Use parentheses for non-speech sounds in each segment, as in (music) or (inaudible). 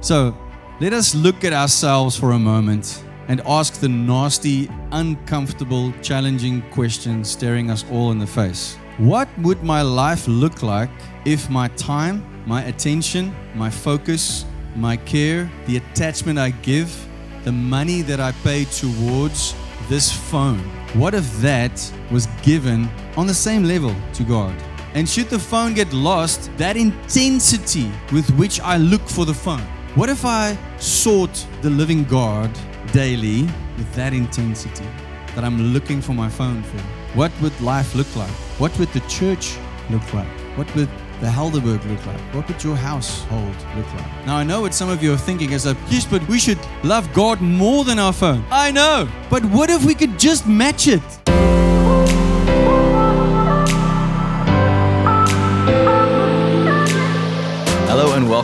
So let us look at ourselves for a moment and ask the nasty, uncomfortable, challenging question staring us all in the face. What would my life look like if my time, my attention, my focus, my care, the attachment I give, the money that I pay towards this phone, what if that was given on the same level to God? And should the phone get lost, that intensity with which I look for the phone, what if I sought the living God daily with that intensity that I'm looking for my phone for? What would life look like? What would the church look like? What would the Helderberg look like? What would your household look like? Now, I know what some of you are thinking is that, yes, but we should love God more than our phone. I know. But what if we could just match it?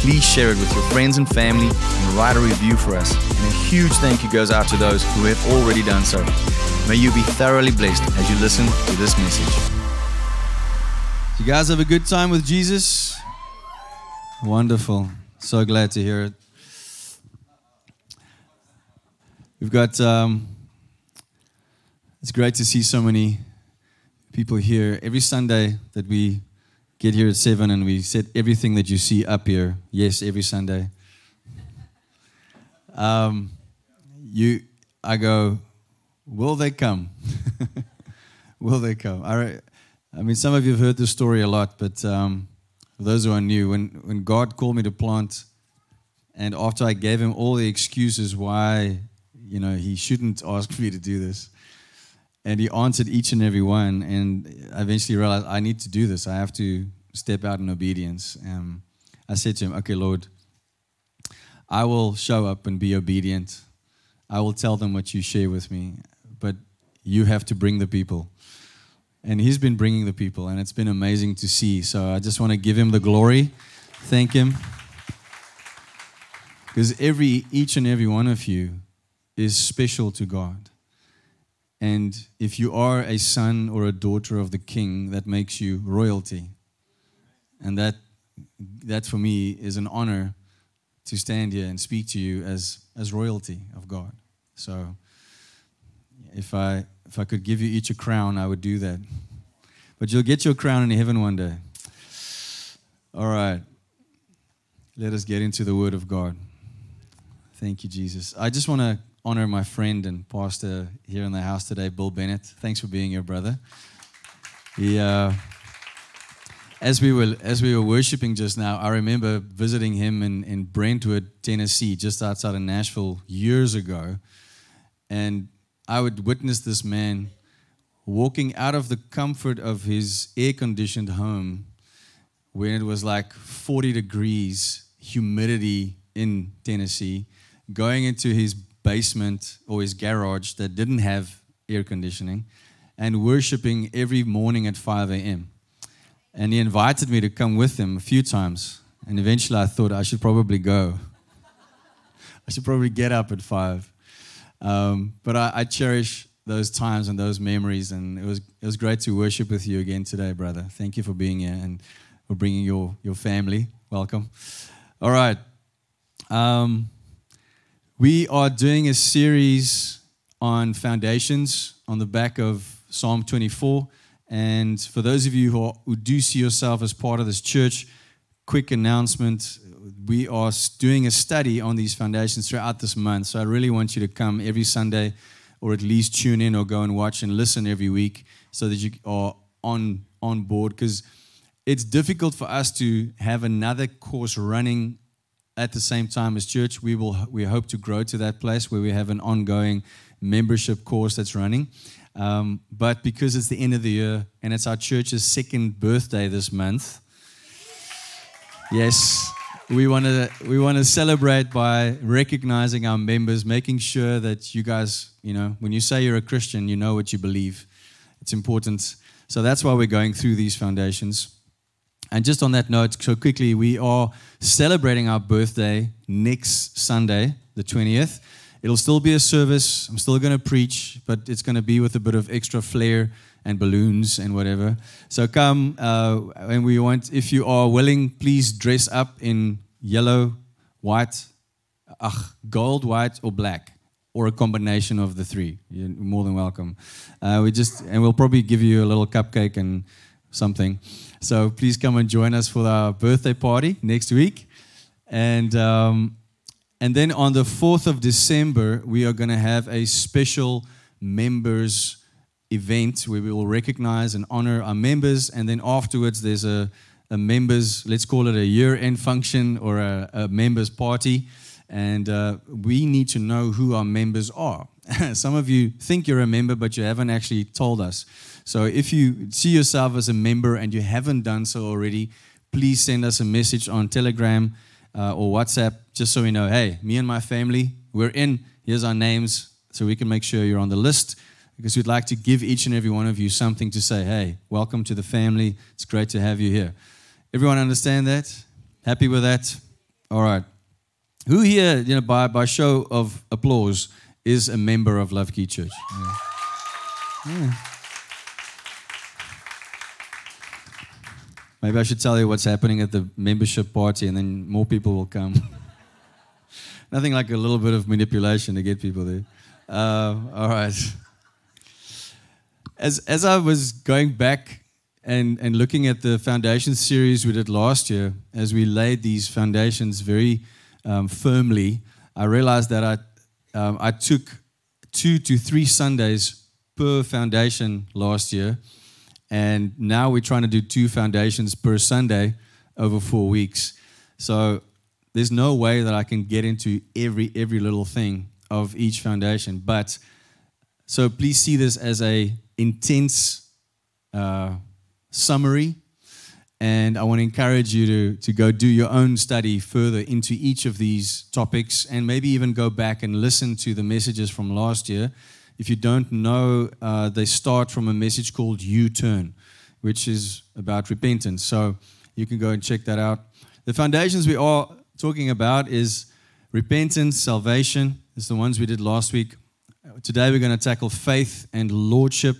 please share it with your friends and family and write a review for us. And a huge thank you goes out to those who have already done so. May you be thoroughly blessed as you listen to this message. You guys have a good time with Jesus? Wonderful. So glad to hear it. We've got, um, it's great to see so many people here. Every Sunday that we get here at 7 and we set everything that you see up here. Yes, every Sunday. Um, you, I go, will they come? (laughs) will they come? I, I mean, some of you have heard this story a lot, but um, those who are new, when, when God called me to plant, and after I gave him all the excuses why, you know, he shouldn't ask me to do this, and he answered each and every one. And I eventually realized I need to do this. I have to step out in obedience. Um, I said to him, Okay, Lord, I will show up and be obedient. I will tell them what you share with me, but you have to bring the people. And he's been bringing the people, and it's been amazing to see. So I just want to give him the glory, thank him. Because every, each and every one of you is special to God. And if you are a son or a daughter of the king, that makes you royalty. And that, that for me is an honor to stand here and speak to you as, as royalty of God. So if I, if I could give you each a crown, I would do that. But you'll get your crown in heaven one day. All right. Let us get into the Word of God. Thank you, Jesus. I just want to honor my friend and pastor here in the house today, Bill Bennett. Thanks for being here, brother. He, uh, as we were as we were worshiping just now, I remember visiting him in, in Brentwood, Tennessee, just outside of Nashville years ago, and I would witness this man walking out of the comfort of his air-conditioned home when it was like 40 degrees, humidity in Tennessee, going into his basement or his garage that didn't have air conditioning and worshiping every morning at 5 a.m. And he invited me to come with him a few times. And eventually I thought I should probably go. I should probably get up at 5. Um, but I, I, cherish those times and those memories. And it was, it was great to worship with you again today, brother. Thank you for being here and for bringing your, your family. Welcome. All right. Um, we are doing a series on foundations on the back of Psalm 24. And for those of you who, are, who do see yourself as part of this church, quick announcement we are doing a study on these foundations throughout this month. So I really want you to come every Sunday or at least tune in or go and watch and listen every week so that you are on, on board because it's difficult for us to have another course running at the same time as church, we will we hope to grow to that place where we have an ongoing membership course that's running. Um, but because it's the end of the year and it's our church's second birthday this month, yes, we want to we want to celebrate by recognizing our members, making sure that you guys, you know, when you say you're a Christian, you know what you believe. It's important. So that's why we're going through these foundations. And just on that note, so quickly, we are celebrating our birthday next Sunday, the 20th. It'll still be a service. I'm still going to preach, but it's going to be with a bit of extra flair and balloons and whatever. So come, uh, and we want, if you are willing, please dress up in yellow, white, ach, gold, white, or black, or a combination of the three. You're more than welcome. Uh, we just, and we'll probably give you a little cupcake and something. So please come and join us for our birthday party next week. And, um, and then on the 4th of December, we are going to have a special members event where we will recognize and honor our members. And then afterwards, there's a, a members, let's call it a year end function or a, a members party. And uh, we need to know who our members are. (laughs) Some of you think you're a member, but you haven't actually told us. So if you see yourself as a member and you haven't done so already, please send us a message on Telegram uh, or WhatsApp just so we know hey, me and my family, we're in. Here's our names so we can make sure you're on the list because we'd like to give each and every one of you something to say, hey, welcome to the family. It's great to have you here. Everyone understand that? Happy with that? All right. Who here, you know, by, by show of applause, is a member of Love Key Church? Yeah. Yeah. Maybe I should tell you what's happening at the membership party and then more people will come. (laughs) Nothing like a little bit of manipulation to get people there. Uh, all right as, as I was going back and, and looking at the foundation series we did last year, as we laid these foundations very um, firmly, I realized that I, um, I took two to three Sundays per foundation last year. And now we're trying to do two foundations per Sunday over four weeks. So there's no way that I can get into every every little thing of each foundation. But so please see this as a intense uh, summary. And I want to encourage you to, to go do your own study further into each of these topics and maybe even go back and listen to the messages from last year. If you don't know, uh, they start from a message called U Turn, which is about repentance. So you can go and check that out. The foundations we are talking about is repentance, salvation, is the ones we did last week. Today we're going to tackle faith and lordship.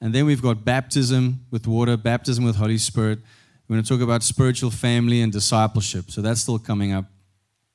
And then we've got baptism with water, baptism with Holy Spirit. We're going to talk about spiritual family and discipleship. So that's still coming up.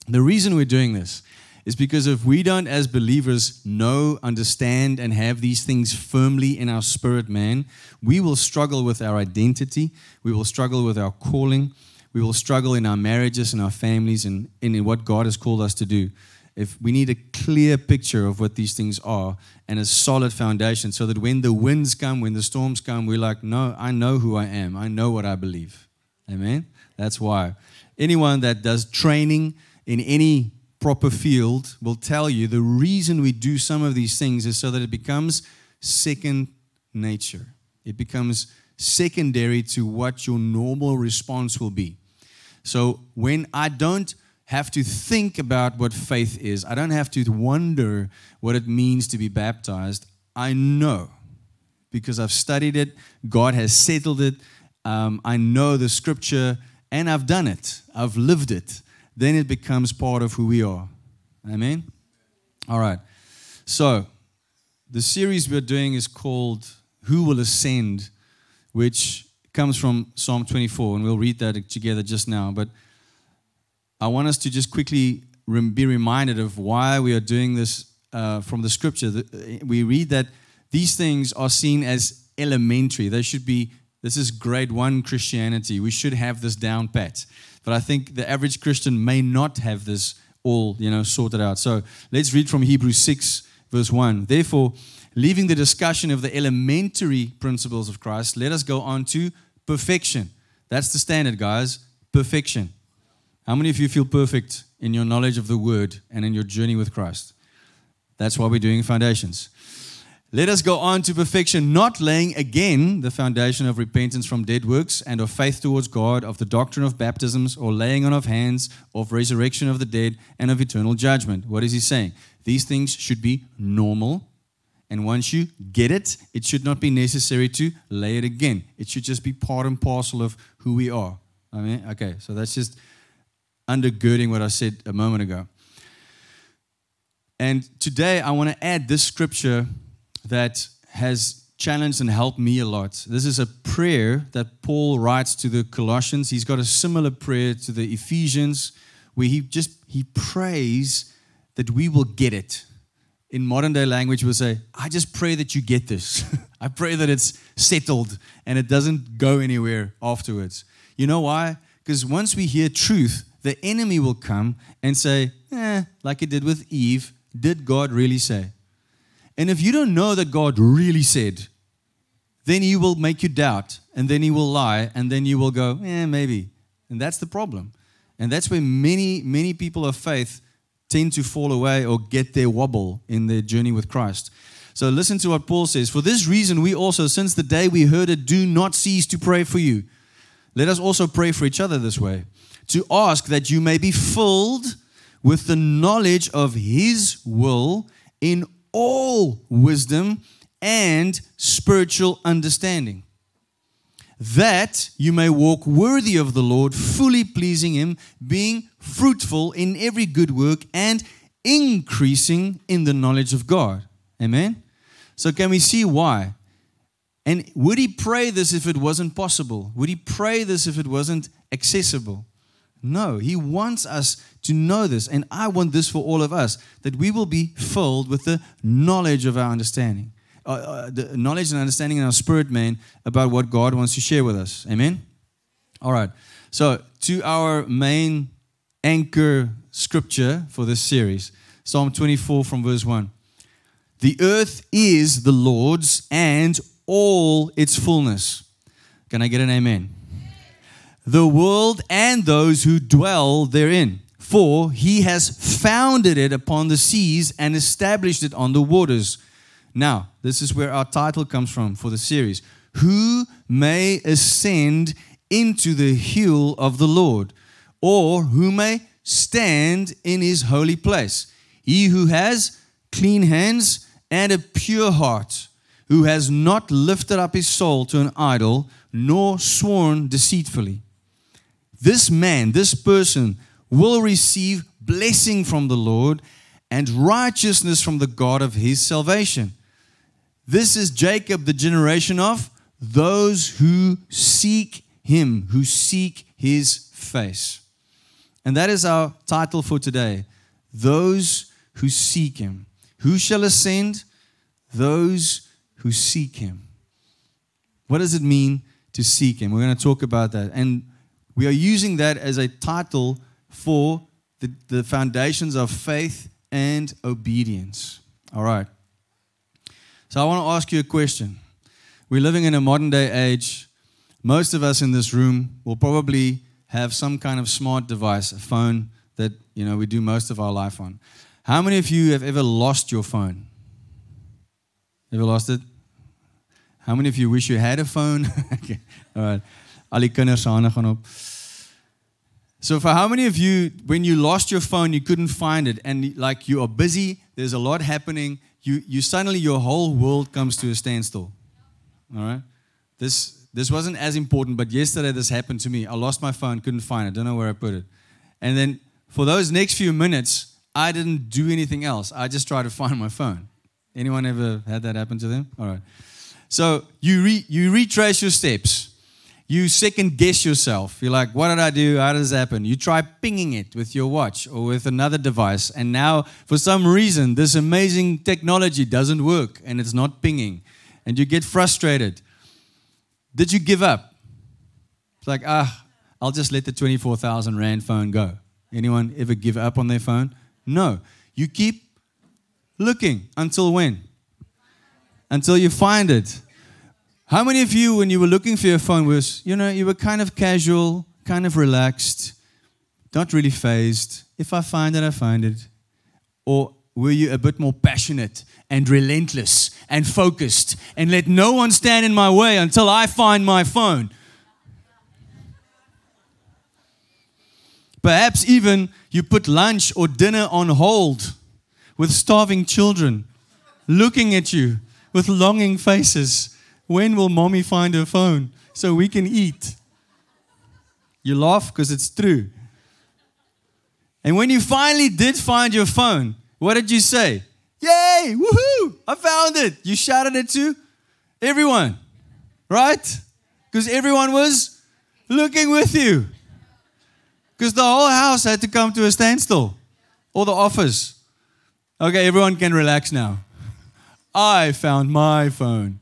The reason we're doing this is because if we don't, as believers, know, understand, and have these things firmly in our spirit, man, we will struggle with our identity. We will struggle with our calling. We will struggle in our marriages and our families and in what God has called us to do if we need a clear picture of what these things are and a solid foundation so that when the winds come, when the storms come, we're like, no, I know who I am. I know what I believe. Amen? That's why. Anyone that does training in any proper field will tell you the reason we do some of these things is so that it becomes second nature. It becomes secondary to what your normal response will be. So when I don't have to think about what faith is. I don't have to wonder what it means to be baptized. I know because I've studied it, God has settled it. Um, I know the scripture and I've done it, I've lived it. Then it becomes part of who we are. Amen? All right. So, the series we're doing is called Who Will Ascend, which comes from Psalm 24, and we'll read that together just now. But I want us to just quickly be reminded of why we are doing this uh, from the scripture. We read that these things are seen as elementary. They should be, this is grade one Christianity. We should have this down pat. But I think the average Christian may not have this all, you know, sorted out. So let's read from Hebrews 6, verse 1. Therefore, leaving the discussion of the elementary principles of Christ, let us go on to perfection. That's the standard, guys. Perfection. How many of you feel perfect in your knowledge of the word and in your journey with Christ? That's why we're doing foundations. Let us go on to perfection, not laying again the foundation of repentance from dead works and of faith towards God, of the doctrine of baptisms, or laying on of hands, of resurrection of the dead, and of eternal judgment. What is he saying? These things should be normal. And once you get it, it should not be necessary to lay it again. It should just be part and parcel of who we are. I mean, okay, so that's just undergirding what I said a moment ago. And today I want to add this scripture that has challenged and helped me a lot. This is a prayer that Paul writes to the Colossians. He's got a similar prayer to the Ephesians where he just he prays that we will get it. In modern day language, we'll say, I just pray that you get this. (laughs) I pray that it's settled and it doesn't go anywhere afterwards. You know why? Because once we hear truth, the enemy will come and say, eh, like it did with Eve, did God really say? And if you don't know that God really said, then he will make you doubt, and then he will lie, and then you will go, eh, maybe. And that's the problem. And that's where many, many people of faith tend to fall away or get their wobble in their journey with Christ. So listen to what Paul says. For this reason, we also, since the day we heard it, do not cease to pray for you. Let us also pray for each other this way to ask that you may be filled with the knowledge of his will in all wisdom and spiritual understanding, that you may walk worthy of the Lord, fully pleasing Him, being fruitful in every good work and increasing in the knowledge of God. Amen? So, can we see why? And would he pray this if it wasn't possible? Would he pray this if it wasn't accessible? No, He wants us to know this. And I want this for all of us that we will be filled with the knowledge of our understanding, uh, uh, the knowledge and understanding in our spirit, man, about what God wants to share with us. Amen? All right. So, to our main anchor scripture for this series Psalm 24 from verse 1. The earth is the Lord's and all its fullness. Can I get an amen? The world and those who dwell therein. For he has founded it upon the seas and established it on the waters. Now, this is where our title comes from for the series. Who may ascend into the hill of the Lord, or who may stand in his holy place? He who has clean hands and a pure heart, who has not lifted up his soul to an idol, nor sworn deceitfully this man, this person, will receive blessing from the Lord and righteousness from the God of his salvation. This is Jacob, the generation of those who seek him, who seek his face. And that is our title for today Those who seek him. Who shall ascend? Those who seek him. What does it mean to seek him? We're going to talk about that. And we are using that as a title for the, the foundations of faith and obedience. All right. So I want to ask you a question. We're living in a modern day age. Most of us in this room will probably have some kind of smart device, a phone that you know we do most of our life on. How many of you have ever lost your phone? Ever lost it? How many of you wish you had a phone? (laughs) okay. All right. Al die kinders se hande gaan op. So for how many of you when you lost your phone you couldn't find it and like you are busy, there's a lot happening, you you suddenly your whole world comes to a standstill. All right? This this wasn't as important, but yesterday this happened to me. I lost my phone, couldn't find it, don't know where I put it. And then for those next few minutes, I didn't do anything else. I just tried to find my phone. Anyone ever had that happen to them? All right. So you re, you retrace your steps you second guess yourself. You're like, what did I do? How does this happen? You try pinging it with your watch or with another device, and now for some reason, this amazing technology doesn't work and it's not pinging, and you get frustrated. Did you give up? It's like, ah, I'll just let the 24,000 Rand phone go. Anyone ever give up on their phone? No. You keep looking until when? Until you find it. How many of you, when you were looking for your phone, was you know you were kind of casual, kind of relaxed, not really fazed? If I find it, I find it. Or were you a bit more passionate and relentless and focused and let no one stand in my way until I find my phone. Perhaps even you put lunch or dinner on hold with starving children looking at you with longing faces. When will mommy find her phone so we can eat? You laugh because it's true. And when you finally did find your phone, what did you say? Yay! Woohoo! I found it. You shouted it to everyone, right? Because everyone was looking with you. Because the whole house had to come to a standstill, or the office. Okay, everyone can relax now. I found my phone.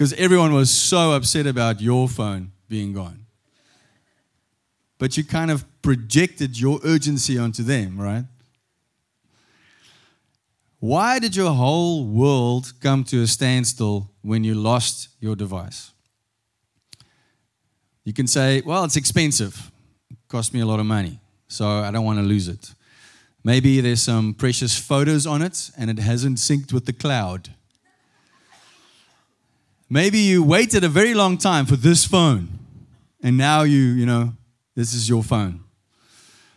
Because everyone was so upset about your phone being gone. But you kind of projected your urgency onto them, right? Why did your whole world come to a standstill when you lost your device? You can say, well, it's expensive. It cost me a lot of money, so I don't want to lose it. Maybe there's some precious photos on it and it hasn't synced with the cloud. Maybe you waited a very long time for this phone and now you, you know, this is your phone.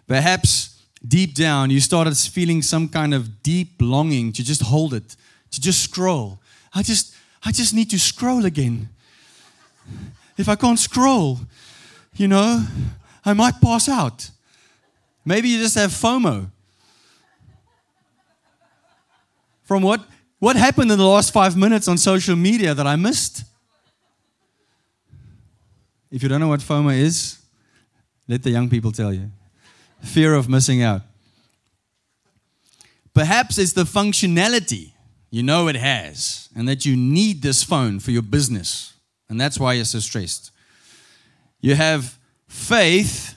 Perhaps deep down you started feeling some kind of deep longing to just hold it, to just scroll. I just I just need to scroll again. If I can't scroll, you know, I might pass out. Maybe you just have FOMO. From what, what happened in the last five minutes on social media that I missed? If you don't know what FOMO is, let the young people tell you. Fear of missing out. Perhaps it's the functionality you know it has, and that you need this phone for your business, and that's why you're so stressed. You have faith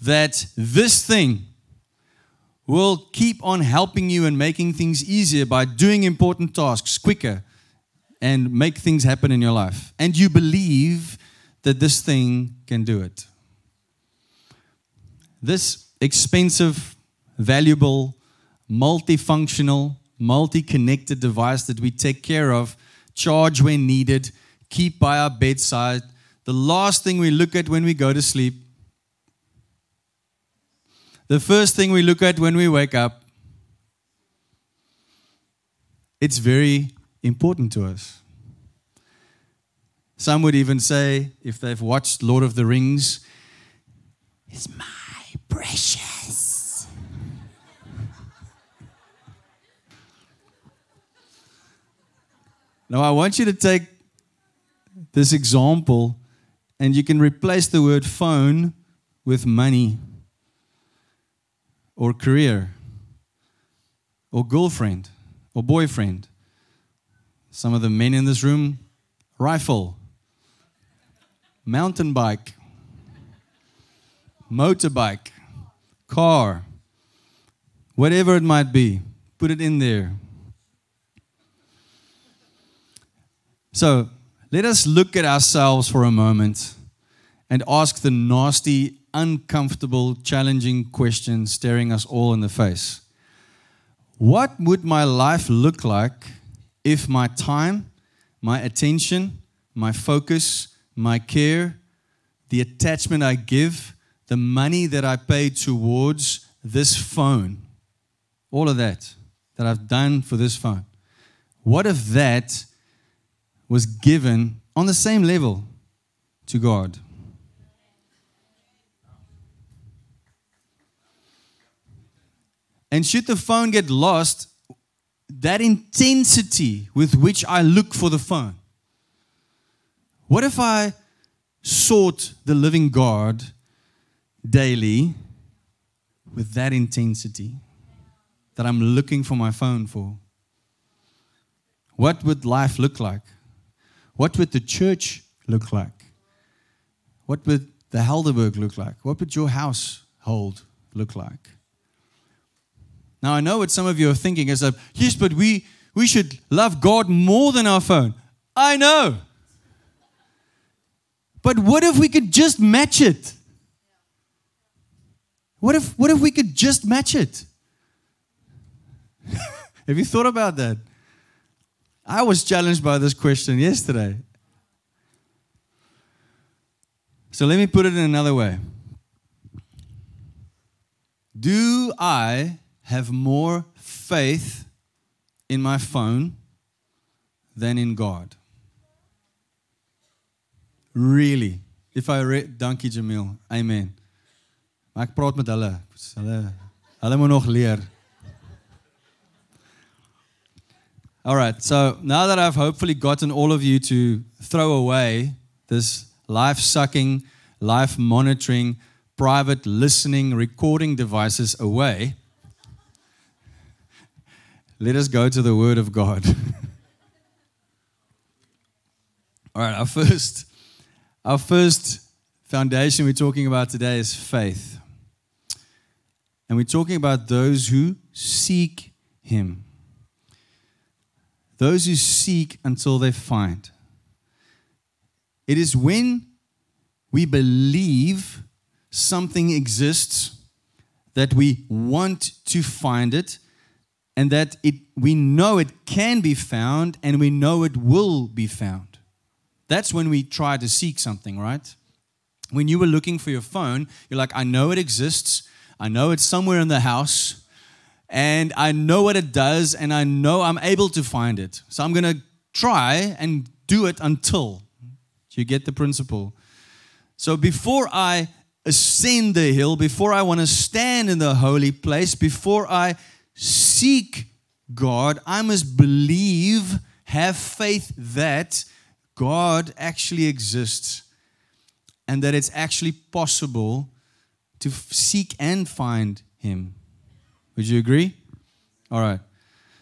that this thing will keep on helping you and making things easier by doing important tasks quicker and make things happen in your life. And you believe that this thing can do it. This expensive, valuable, multifunctional, multi connected device that we take care of, charge when needed, keep by our bedside, the last thing we look at when we go to sleep the first thing we look at when we wake up, it's very important to us. Some would even say, if they've watched Lord of the Rings, it's my precious. now, I want you to take this example and you can replace the word phone with money or career or girlfriend or boyfriend. Some of the men in this room, rifle, mountain bike, motorbike, car, whatever it might be, put it in there. So let us look at ourselves for a moment and ask the nasty uncomfortable, challenging question staring us all in the face. What would my life look like if my time, my attention, my focus, my care, the attachment I give, the money that I pay towards this phone, all of that that I've done for this phone, what if that was given on the same level to God? And should the phone get lost, that intensity with which I look for the phone. What if I sought the living God daily with that intensity that I'm looking for my phone for? What would life look like? What would the church look like? What would the Helderberg look like? What would your household look like? Now, I know what some of you are thinking is that, yes, but we, we should love God more than our phone. I know. But what if we could just match it? What if, what if we could just match it? (laughs) Have you thought about that? I was challenged by this question yesterday. So let me put it in another way. Do I have more faith in my phone than in God? Really? If I read, dankie Jamil. Amen. Maar ek praat met hulle. Hulle hulle moet nog leer. All right. So now that I've hopefully gotten all of you to throw away this life sucking, life monitoring, private listening, recording devices away, let us go to the Word of God. (laughs) all right. Our first, our first foundation we're talking about today is faith. And we're talking about those who seek Him. Those who seek until they find. It is when we believe something exists that we want to find it and that it, we know it can be found and we know it will be found. That's when we try to seek something, right? When you were looking for your phone, you're like, I know it exists. I know it's somewhere in the house and I know what it does, and I know I'm able to find it. So I'm going to try and do it until. You get the principle. So before I ascend the hill, before I want to stand in the holy place, before I seek God, I must believe, have faith that God actually exists and that it's actually possible to seek and find Him. Would you agree? All right.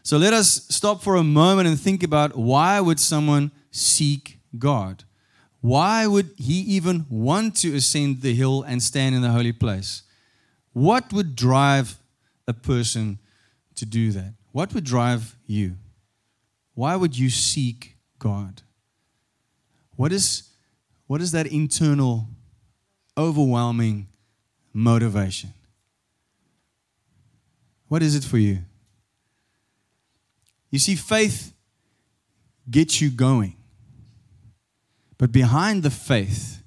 So let us stop for a moment and think about why would someone seek God? Why would he even want to ascend the hill and stand in the holy place? What would drive a person to do that? What would drive you? Why would you seek God? What is, what is that internal, overwhelming motivation? What is it for you? You see, faith gets you going. But behind the faith,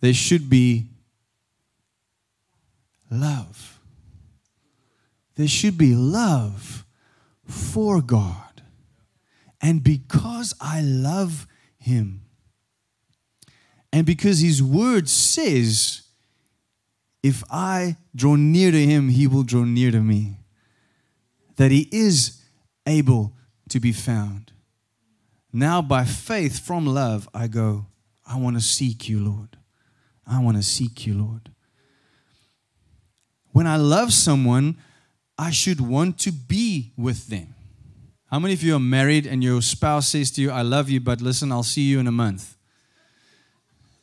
there should be love. There should be love for God. And because I love Him, and because His Word says if I draw near to him, he will draw near to me. That he is able to be found. Now, by faith from love, I go, I want to seek you, Lord. I want to seek you, Lord. When I love someone, I should want to be with them. How many of you are married and your spouse says to you, I love you, but listen, I'll see you in a month?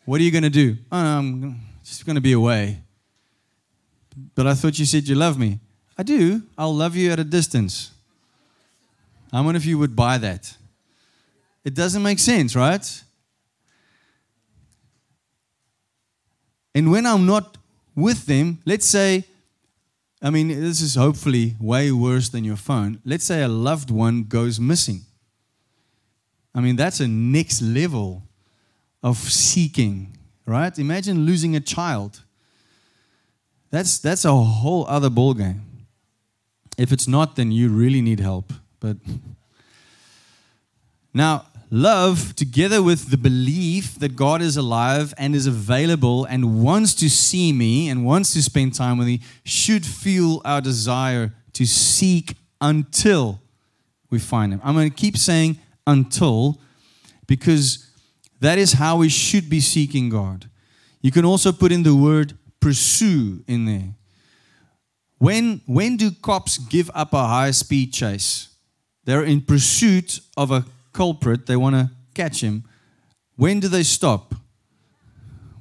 What are you going to do? Oh, no, I'm just going to be away. But I thought you said you love me. I do. I'll love you at a distance. How many of you would buy that? It doesn't make sense, right? And when I'm not with them, let's say, I mean, this is hopefully way worse than your phone. Let's say a loved one goes missing. I mean, that's a next level of seeking, right? Imagine losing a child. That's that's a whole other ballgame. If it's not, then you really need help. But (laughs) now, love, together with the belief that God is alive and is available and wants to see me and wants to spend time with me, should fuel our desire to seek until we find Him. I'm going to keep saying until because that is how we should be seeking God. You can also put in the word pursue in there. When, when do cops give up a high speed chase? They're in pursuit of a culprit, they want to catch him. When do they stop?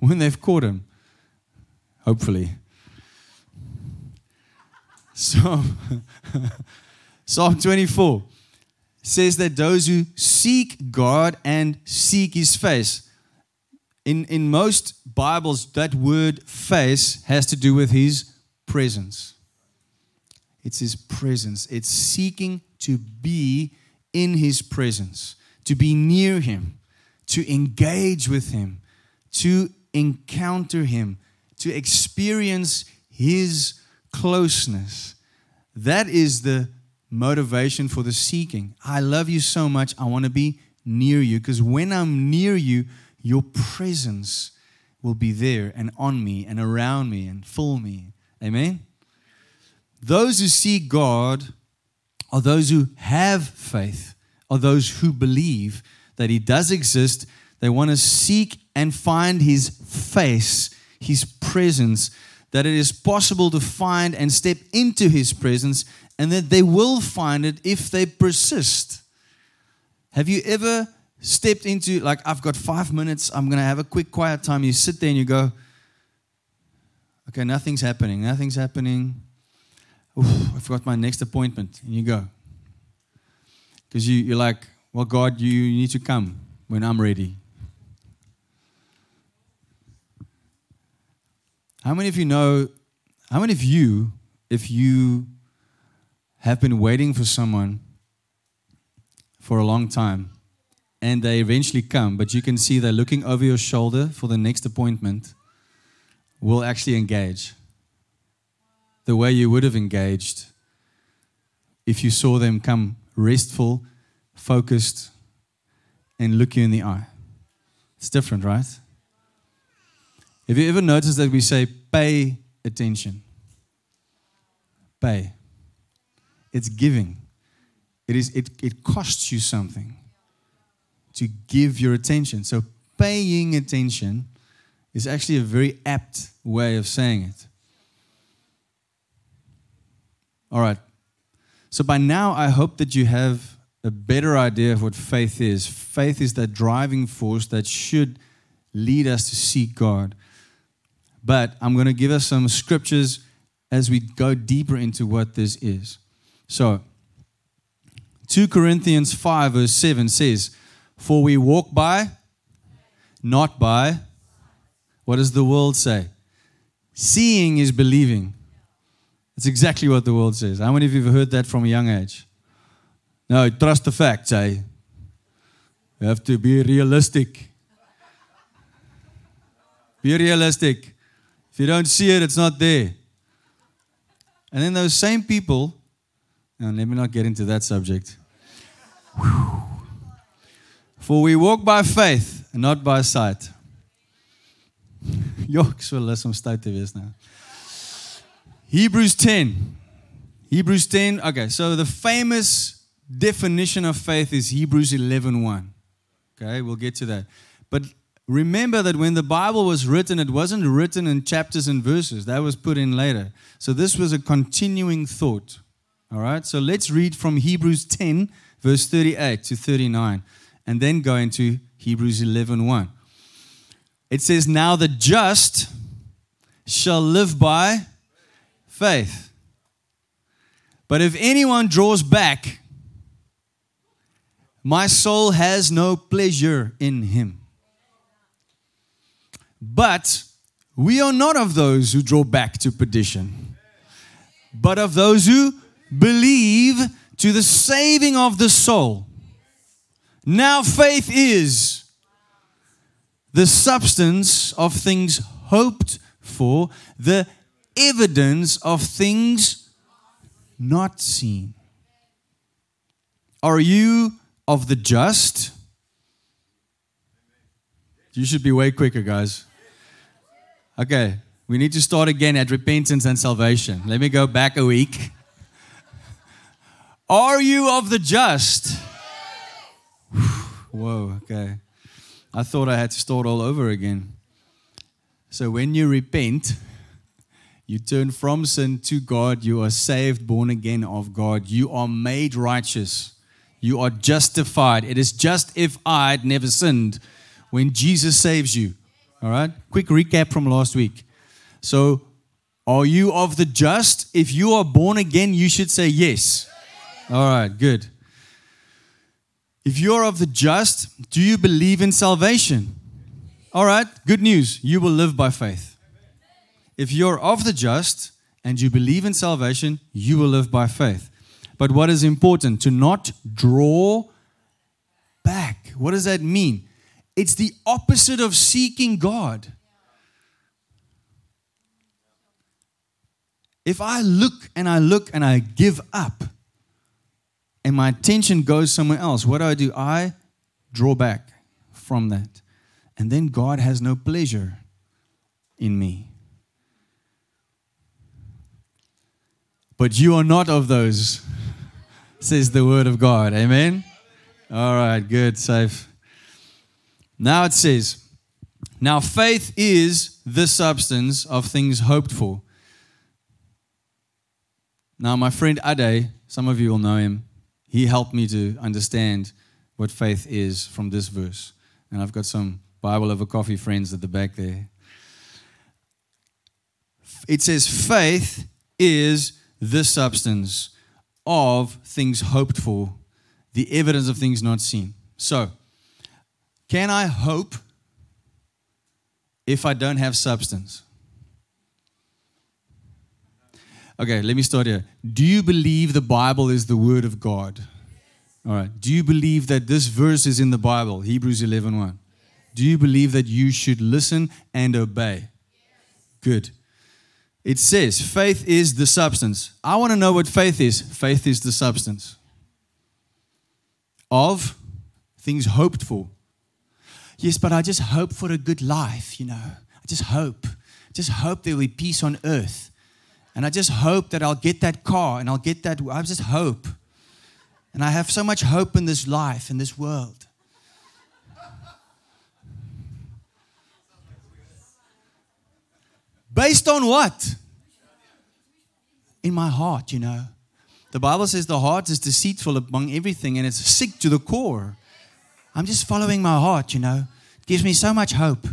When they've caught him. Hopefully. So, (laughs) Psalm 24 says that those who seek God and seek his face, in, in most Bibles, that word face has to do with his presence. It's his presence. It's seeking to be in his presence, to be near him, to engage with him, to encounter him, to experience his closeness. That is the motivation for the seeking. I love you so much. I want to be near you because when I'm near you, your presence will be there and on me and around me and fill me. Amen. Those who seek God are those who have faith, are those who believe that He does exist. They want to seek and find His face, His presence, that it is possible to find and step into His presence, and that they will find it if they persist. Have you ever stepped into, like, I've got five minutes, I'm going to have a quick quiet time? You sit there and you go, okay, nothing's happening, nothing's happening. Oof, I've got my next appointment. And you go. Because you, you're like, well, God, you need to come when I'm ready. How many of you know, how many of you, if you have been waiting for someone for a long time and they eventually come, but you can see they're looking over your shoulder for the next appointment, will actually engage the way you would have engaged if you saw them come restful, focused, and look you in the eye. It's different, right? Have you ever noticed that we say pay attention? Pay. It's giving. It is it, it costs you something to give your attention. So paying attention is actually a very apt way of saying it. All right. So by now, I hope that you have a better idea of what faith is. Faith is that driving force that should lead us to seek God. But I'm going to give us some scriptures as we go deeper into what this is. So, 2 Corinthians 5, verse 7 says, For we walk by, not by, what does the world say? Seeing is believing. It's exactly what the world says. How many of you have heard that from a young age? No, trust the facts, eh? You have to be realistic. Be realistic. If you don't see it, it's not there. And then those same people, and let me not get into that subject. For we walk by faith and not by sight. Jok, so lus om stout te. Hebrews 10. Hebrews 10. Okay, so the famous definition of faith is Hebrews 11:1. 1. Okay, we'll get to that. But remember that when the Bible was written, it wasn't written in chapters and verses. That was put in later. So this was a continuing thought. All right? So let's read from Hebrews 10 verse 38 to 39 and then go into Hebrews 11:1. 1. It says, "Now the just shall live by faith. But if anyone draws back, my soul has no pleasure in him. But we are not of those who draw back to perdition, but of those who believe to the saving of the soul. Now, faith is the substance of things hoped for, the evidence of things not seen. Are you of the just? You should be way quicker, guys. Okay, we need to start again at repentance and salvation. Let me go back a week. Are you of the just? Whoa, okay. I thought I had to start all over again. So when you repent, you turn from sin to God. You are saved, born again of God. You are made righteous. You are justified. It is just if I'd never sinned when Jesus saves you. All right? Quick recap from last week. So, are you of the just? If you are born again, you should say yes. All right, good. If you're of the just, do you believe in salvation? All right, good news. You will live by faith. If you're of the just and you believe in salvation, you will live by faith. But what is important? To not draw back. What does that mean? It's the opposite of seeking God. If I look and I look and I give up and my attention goes somewhere else, what do I do? I draw back from that. And then God has no pleasure in me. But you are not of those, says the word of God. Amen? All right, good, safe. Now it says, Now faith is the substance of things hoped for now, my friend Ade, some of you will know him, he helped me to understand what faith is from this verse. And I've got some Bible over coffee friends at the back there. It says, faith is the substance of things hoped for, the evidence of things not seen. So, can I hope if I don't have substance? Okay, let me start here. Do you believe the Bible is the Word of God? All right. Do you believe that this verse is in the Bible, Hebrews 11 1? Do you believe that you should listen and obey? Good. It says faith is the substance. I want to know what faith is. Faith is the substance of things hoped for. Yes, but I just hope for a good life, you know. I just hope. I just hope there will be peace on earth. And I just hope that I'll get that car and I'll get that. I just hope. And I have so much hope in this life, in this world. Based on what? In my heart, you know. The Bible says the heart is deceitful among everything and it's sick to the core. I'm just following my heart, you know. It gives me so much hope.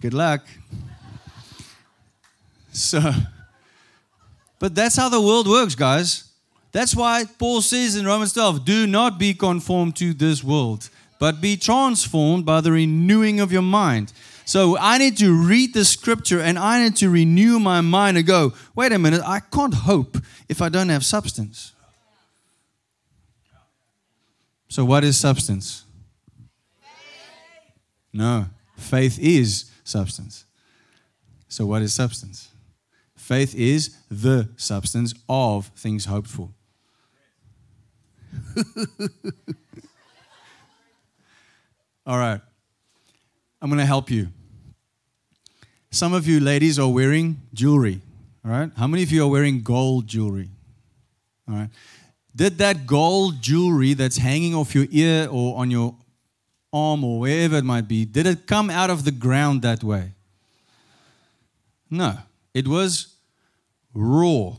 Good luck. So, but that's how the world works, guys. That's why Paul says in Romans 12 do not be conformed to this world, but be transformed by the renewing of your mind. So I need to read the scripture and I need to renew my mind and go, wait a minute, I can't hope if I don't have substance. So, what is substance? No, faith is substance. So, what is substance? Faith is the substance of things hoped for. (laughs) All right. I'm going to help you. Some of you ladies are wearing jewelry. All right. How many of you are wearing gold jewelry? All right. Did that gold jewelry that's hanging off your ear or on your arm or wherever it might be, did it come out of the ground that way? No. It was raw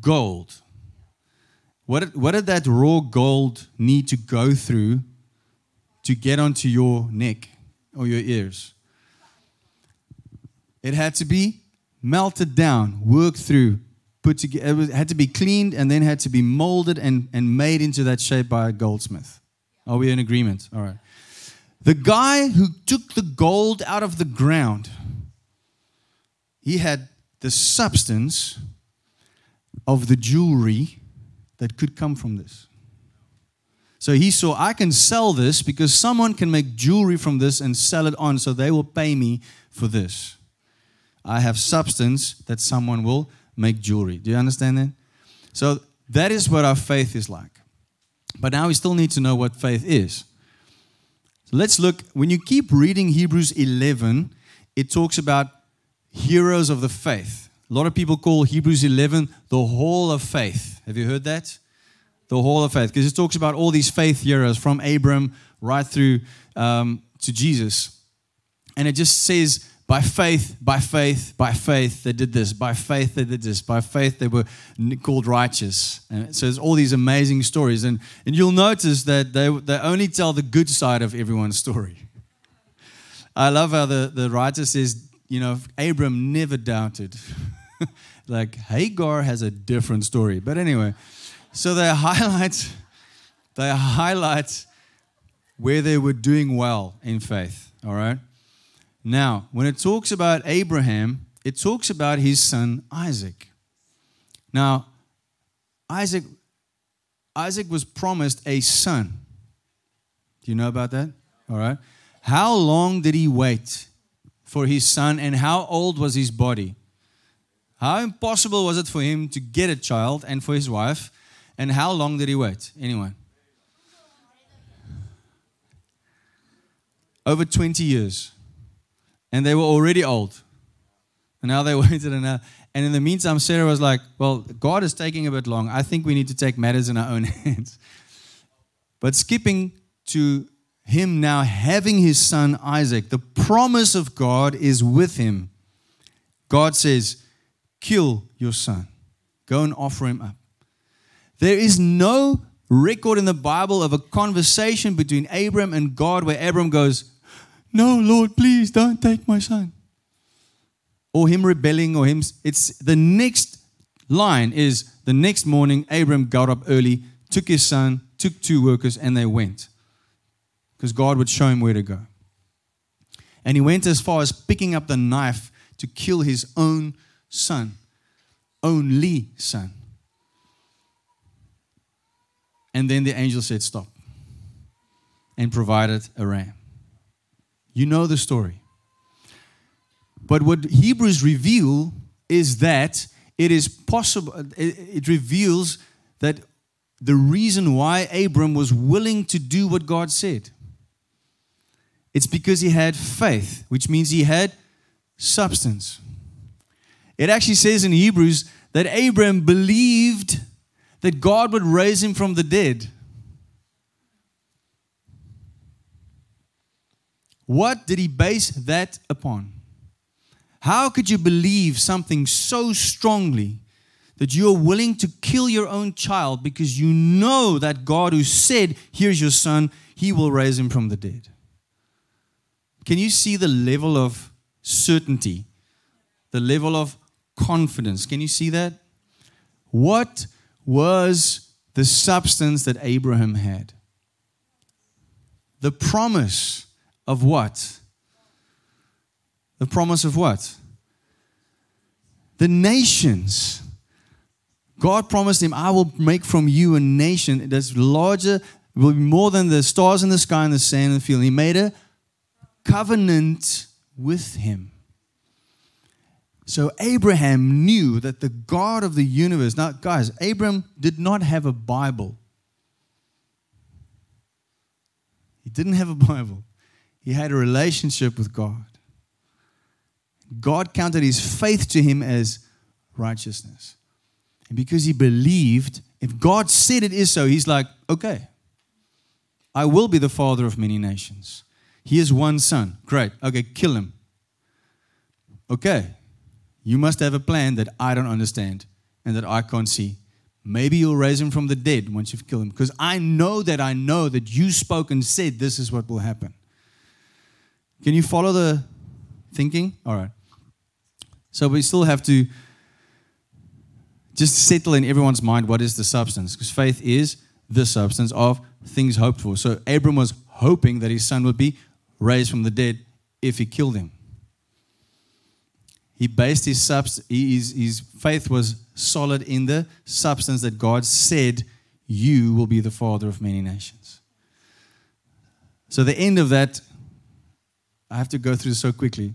gold. What did, what did that raw gold need to go through to get onto your neck or your ears? It had to be melted down, worked through, put together. It had to be cleaned and then had to be molded and, and made into that shape by a goldsmith. Are we in agreement? All right. The guy who took the gold out of the ground, he had the substance of the jewelry that could come from this. So he saw, I can sell this because someone can make jewelry from this and sell it on, so they will pay me for this. I have substance that someone will make jewelry. Do you understand that? So that is what our faith is like. But now we still need to know what faith is. So let's look. When you keep reading Hebrews 11, it talks about heroes of the faith. A lot of people call Hebrews 11 the hall of faith. Have you heard that? The hall of faith. Because it talks about all these faith heroes from Abram right through um, to Jesus. And it just says by faith, by faith, by faith, they did this. By faith, they did this. By faith, they were called righteous. And so there's all these amazing stories. And, and you'll notice that they, they only tell the good side of everyone's story. I love how the, the writer says, you know, Abram never doubted. (laughs) like Hagar has a different story. But anyway, so they (laughs) highlight, they highlight where they were doing well in faith. All right. Now, when it talks about Abraham, it talks about his son Isaac. Now, Isaac, Isaac was promised a son. Do you know about that? All right. How long did he wait for his son, and how old was his body? How impossible was it for him to get a child and for his wife? And how long did he wait? Anyone? Over 20 years. And they were already old. And now they (laughs) waited and. And in the meantime, Sarah was like, Well, God is taking a bit long. I think we need to take matters in our own (laughs) hands. But skipping to him now having his son Isaac, the promise of God is with him. God says, Kill your son, go and offer him up. There is no record in the Bible of a conversation between Abram and God where Abram goes, No, Lord, please don't take my son. Or him rebelling or him it's the next line is the next morning abram got up early took his son took two workers and they went. Because god would show him where to go. And he went as far as picking up the knife to kill his own son only son and then the angel said stop and provided a ram you know the story but what Hebrews reveal is that it is possible, it, reveals that the reason why Abram was willing to do what God said. It's because he had faith, which means he had substance. It actually says in Hebrews that Abram believed that God would raise him from the dead. What did he base that upon? How could you believe something so strongly that you're willing to kill your own child because you know that God who said, Here's your son, he will raise him from the dead? Can you see the level of certainty, the level of confidence? Can you see that? What was the substance that Abraham had? The promise of what? The promise of what? The nations. God promised him, I will make from you a nation that's larger, will be more than the stars in the sky and the sand in the field. He made a covenant with him. So Abraham knew that the God of the universe, now, guys, Abraham did not have a Bible. He didn't have a Bible, he had a relationship with God. God counted his faith to him as righteousness. And because he believed, if God said it is so, he's like, okay, I will be the father of many nations. He has one son. Great. Okay, kill him. Okay, you must have a plan that I don't understand and that I can't see. Maybe you'll raise him from the dead once you've killed him. Because I know that I know that you spoke and said this is what will happen. Can you follow the thinking? All right. So we still have to just settle in everyone's mind what is the substance, because faith is the substance of things hoped for. So Abram was hoping that his son would be raised from the dead if he killed him. He based his, his, his faith was solid in the substance that God said, You will be the father of many nations. So, the end of that, I have to go through so quickly.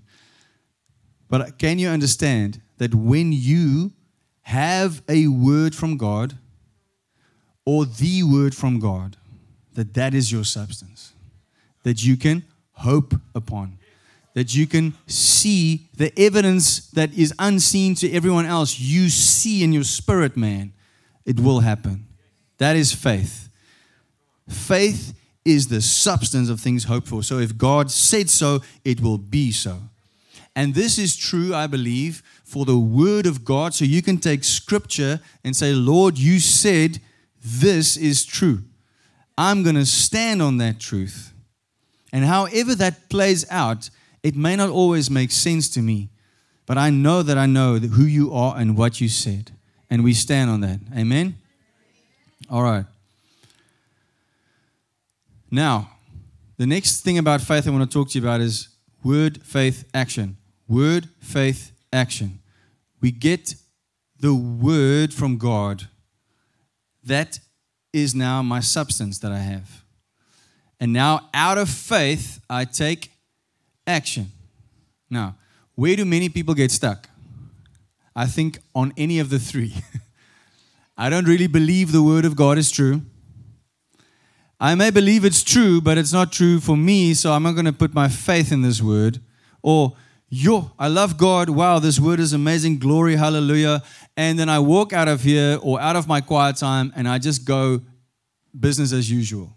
But can you understand that when you have a word from God or the word from God, that that is your substance, that you can hope upon, that you can see the evidence that is unseen to everyone else, you see in your spirit, man, it will happen. That is faith. Faith is the substance of things hoped for. So if God said so, it will be so. And this is true, I believe, for the Word of God. So you can take Scripture and say, Lord, you said this is true. I'm going to stand on that truth. And however that plays out, it may not always make sense to me, but I know that I know who you are and what you said. And we stand on that. Amen? All right. Now, the next thing about faith I want to talk to you about is word, faith, action. Word, faith, action. We get the word from God. That is now my substance that I have. And now, out of faith, I take action. Now, where do many people get stuck? I think on any of the three. (laughs) I don't really believe the word of God is true. I may believe it's true, but it's not true for me, so I'm not going to put my faith in this word. Or, yo, I love God. Wow, this word is amazing. Glory, hallelujah. And then I walk out of here or out of my quiet time and I just go business as usual.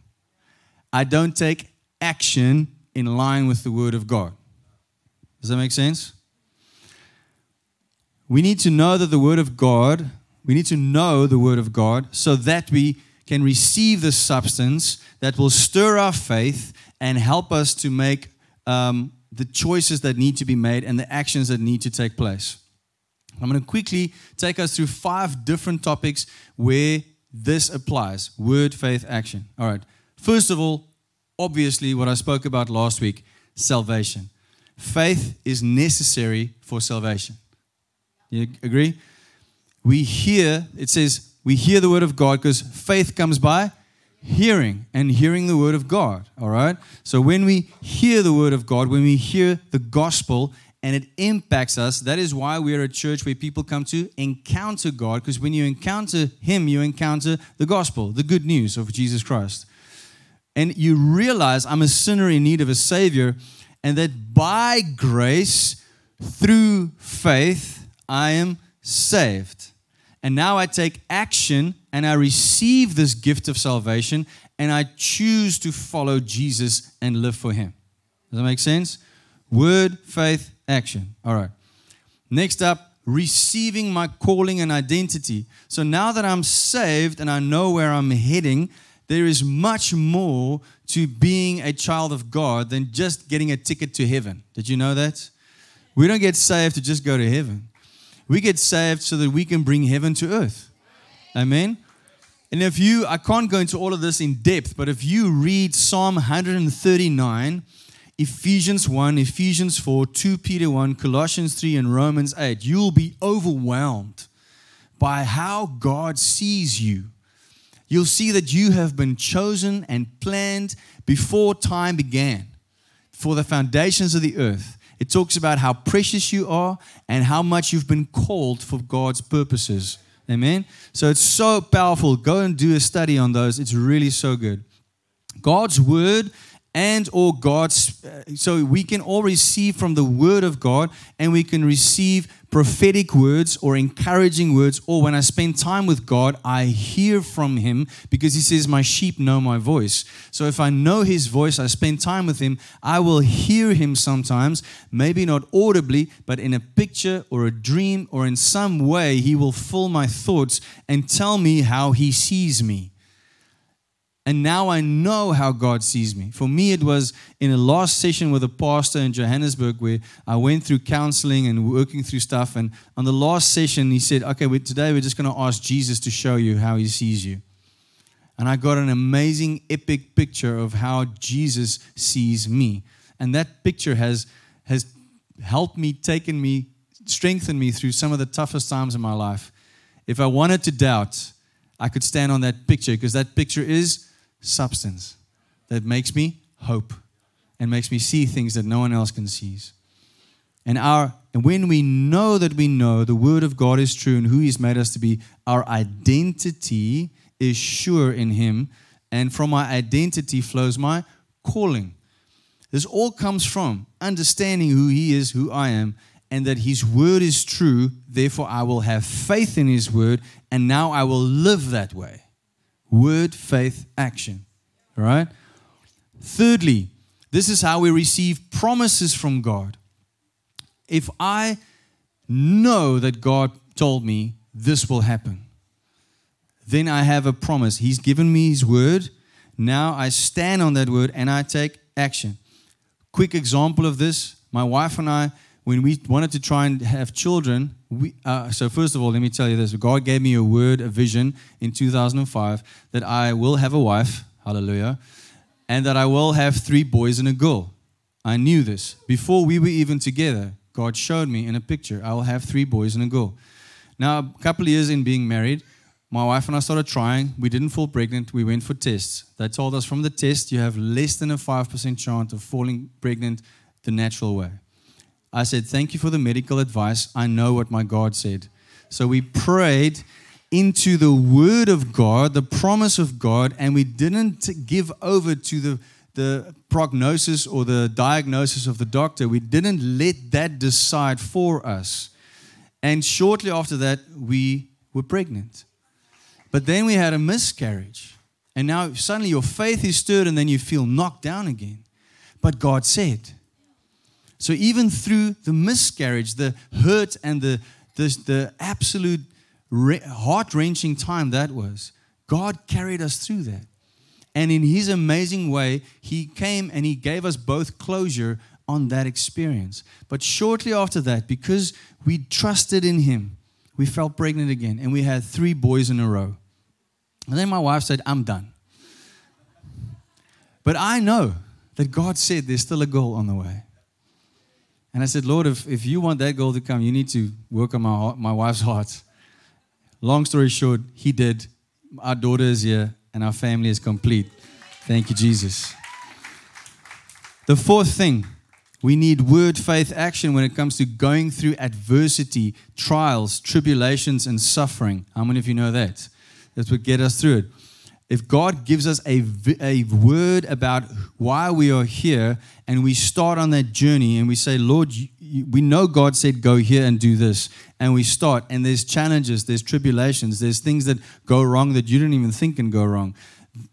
I don't take action in line with the word of God. Does that make sense? We need to know that the word of God, we need to know the word of God so that we can receive the substance that will stir our faith and help us to make um, the choices that need to be made and the actions that need to take place. I'm going to quickly take us through five different topics where this applies word, faith, action. All right. First of all, obviously, what I spoke about last week salvation. Faith is necessary for salvation. You agree? We hear, it says, we hear the word of God because faith comes by hearing and hearing the word of God. All right? So when we hear the word of God, when we hear the gospel and it impacts us, that is why we are a church where people come to encounter God because when you encounter Him, you encounter the gospel, the good news of Jesus Christ. And you realize I'm a sinner in need of a Savior, and that by grace, through faith, I am saved. And now I take action and I receive this gift of salvation and I choose to follow Jesus and live for Him. Does that make sense? Word, faith, action. All right. Next up, receiving my calling and identity. So now that I'm saved and I know where I'm heading, there is much more to being a child of God than just getting a ticket to heaven. Did you know that? We don't get saved to just go to heaven. We get saved so that we can bring heaven to earth. Amen. And if you, I can't go into all of this in depth, but if you read Psalm 139, Ephesians 1, Ephesians 4, 2 Peter 1, Colossians 3, and Romans 8, you'll be overwhelmed by how God sees you. You'll see that you have been chosen and planned before time began for the foundations of the earth. It talks about how precious you are and how much you've been called for God's purposes. Amen. So it's so powerful. Go and do a study on those. It's really so good. God's word and or God's uh, so we can all receive from the word of God and we can receive prophetic words or encouraging words or when I spend time with God I hear from him because he says my sheep know my voice. So if I know his voice I spend time with him I will hear him sometimes maybe not audibly but in a picture or a dream or in some way he will fill my thoughts and tell me how he sees me. And now I know how God sees me. For me, it was in a last session with a pastor in Johannesburg where I went through counseling and working through stuff. And on the last session, he said, Okay, today we're just going to ask Jesus to show you how he sees you. And I got an amazing, epic picture of how Jesus sees me. And that picture has, has helped me, taken me, strengthened me through some of the toughest times in my life. If I wanted to doubt, I could stand on that picture because that picture is substance that makes me hope and makes me see things that no one else can see. And our and when we know that we know the word of God is true and who he's made us to be, our identity is sure in him and from my identity flows my calling. This all comes from understanding who he is, who I am, and that his word is true. Therefore, I will have faith in his word, and now I will live that way. Word, faith, action. All right? Thirdly, this is how we receive promises from God. If I know that God told me this will happen, then I have a promise. He's given me His word. Now I stand on that word and I take action. Quick example of this my wife and I, when we wanted to try and have children, we, uh, so first of all, let me tell you this. God gave me a word, a vision in 2005 that I will have a wife, hallelujah, and that I will have three boys and a girl. I knew this before we were even together. God showed me in a picture. I will have three boys and a girl. Now, a couple of years in being married, my wife and I started trying. We didn't fall pregnant. We went for tests. They told us from the test you have less than a 5% chance of falling pregnant the natural way. I said, Thank you for the medical advice. I know what my God said. So we prayed into the word of God, the promise of God, and we didn't give over to the, the prognosis or the diagnosis of the doctor. We didn't let that decide for us. And shortly after that, we were pregnant. But then we had a miscarriage. And now suddenly your faith is stirred and then you feel knocked down again. But God said. So even through the miscarriage, the hurt and the, the, the absolute heart wrenching time that was, God carried us through that. And in His amazing way, He came and He gave us both closure on that experience. But shortly after that, because we trusted in Him, we felt pregnant again and we had three boys in a row. And then my wife said, I'm done. But I know that God said there's still a goal on the way. And I said, Lord, if, if you want that goal to come, you need to work on my, my wife's heart. Long story short, He did. Our daughter is here, and our family is complete. Thank you, Jesus. The fourth thing, we need word, faith, action when it comes to going through adversity, trials, tribulations, and suffering. How many of you know that? That's what get us through it. If God gives us a, a word about why we are here, and we start on that journey and we say, Lord, we know God said, go here and do this. And we start, and there's challenges, there's tribulations, there's things that go wrong that you didn't even think can go wrong.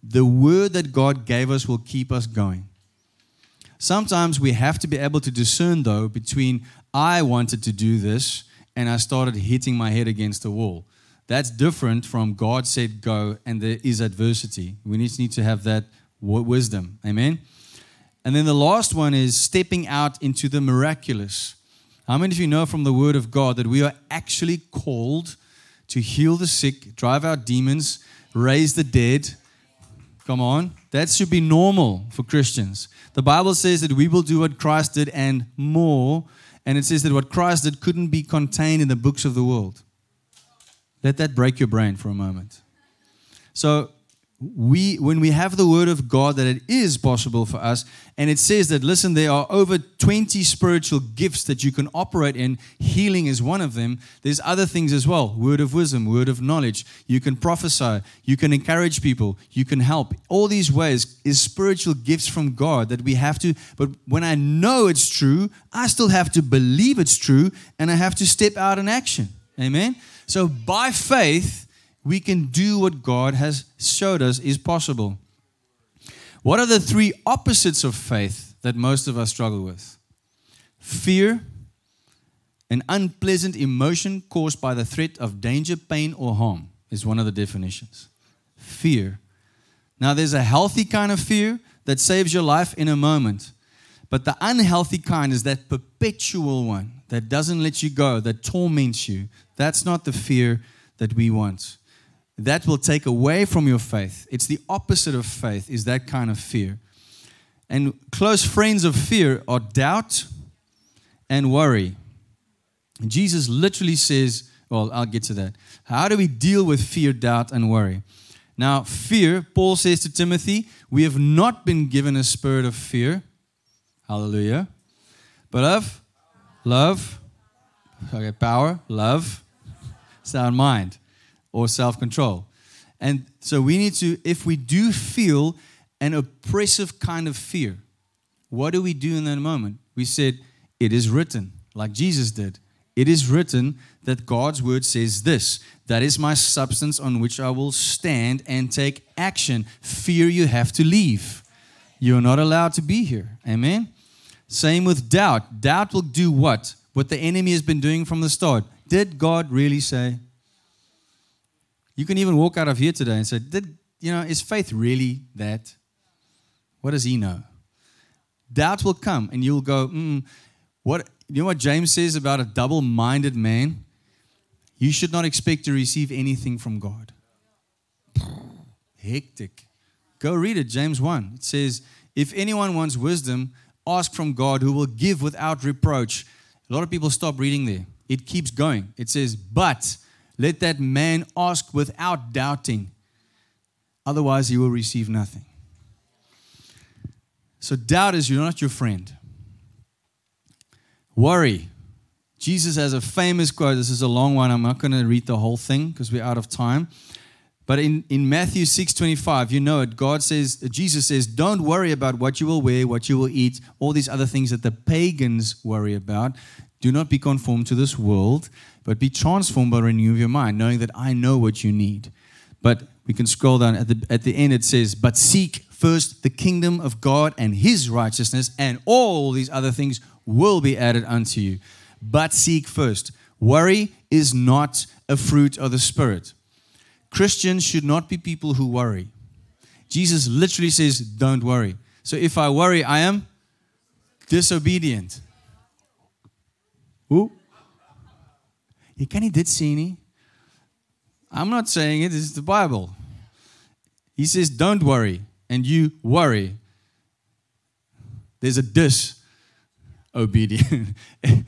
The word that God gave us will keep us going. Sometimes we have to be able to discern, though, between I wanted to do this and I started hitting my head against the wall. That's different from God said go and there is adversity. We need to have that wisdom. Amen. And then the last one is stepping out into the miraculous. How many of you know from the Word of God that we are actually called to heal the sick, drive out demons, raise the dead? Come on. That should be normal for Christians. The Bible says that we will do what Christ did and more. And it says that what Christ did couldn't be contained in the books of the world. Let that break your brain for a moment. So, we when we have the word of God that it is possible for us and it says that listen there are over 20 spiritual gifts that you can operate in healing is one of them. There's other things as well. Word of wisdom word of knowledge. You can prophesy. You can encourage people. You can help. All these ways is spiritual gifts from God that we have to but when I know it's true I still have to believe it's true and I have to step out in action. Amen so by faith, we can do what God has showed us is possible. What are the three opposites of faith that most of us struggle with? Fear, an unpleasant emotion caused by the threat of danger, pain, or harm, is one of the definitions. Fear. Now, there's a healthy kind of fear that saves your life in a moment. But the unhealthy kind is that perpetual one that doesn't let you go, that torments you, that's not the fear that we want. That will take away from your faith. It's the opposite of faith, is that kind of fear. And close friends of fear are doubt and worry. Jesus literally says, well, I'll get to that. How do we deal with fear, doubt, and worry? Now, fear, Paul says to Timothy, we have not been given a spirit of fear. Hallelujah. But of love, okay, power, love, sound mind or self control. And so we need to, if we do feel an oppressive kind of fear, what do we do in that moment? We said, It is written, like Jesus did. It is written that God's word says this that is my substance on which I will stand and take action. Fear you have to leave. You're not allowed to be here. Amen. Same with doubt. Doubt will do what? What the enemy has been doing from the start. Did God really say? You can even walk out of here today and say, Did you know, is faith really that? What does he know? Doubt will come and you'll go, mm, what you know what James says about a double-minded man? You should not expect to receive anything from God. Hectic. Go read it, James 1. It says, If anyone wants wisdom, ask from God who will give without reproach A lot of people stop reading there. It keeps going. It says, But let that man ask without doubting, otherwise he will receive nothing. So doubt is you're not your friend. Worry. Jesus has a famous quote. This is a long one. I'm not going to read the whole thing because we're out of time. But in, in Matthew 6:25, you know it. God says, Jesus says, don't worry about what you will wear, what you will eat, all these other things that the pagans worry about. Do not be conformed to this world, but be transformed by renewing your mind, knowing that I know what you need. But we can scroll down at the at the end it says, But seek first the kingdom of God and his righteousness, and all these other things will be added unto you. But seek first. Worry is not a fruit of the Spirit. Christians should not be people who worry. Jesus literally says, Don't worry. So if I worry, I am disobedient. Hoe? Jy kan nie dit sê nie. I'm not saying it, it's the Bible. He says, Don't worry, and you worry. There's a disobedient. (laughs)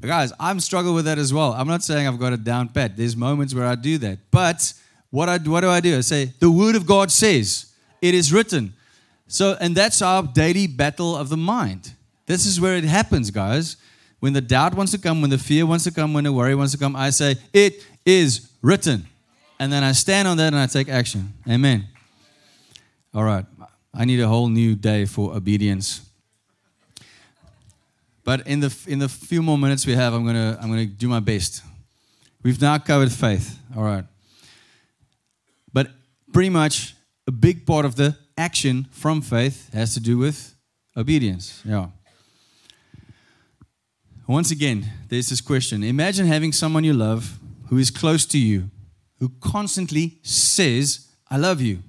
Guys, I'm struggling with that as well. I'm not saying I've got it down pat. There's moments where I do that. But what, I, what do I do? I say, The Word of God says, It is written. So, and that's our daily battle of the mind. This is where it happens, guys. When the doubt wants to come, when the fear wants to come, when the worry wants to come, I say, It is written. And then I stand on that and I take action. Amen. All right. I need a whole new day for obedience. But in the in the few more minutes we have, I'm gonna I'm gonna do my best. We've now covered faith. All right. But pretty much a big part of the action from faith has to do with obedience. Yeah. Once again, there's this question. Imagine having someone you love who is close to you, who constantly says, I love you,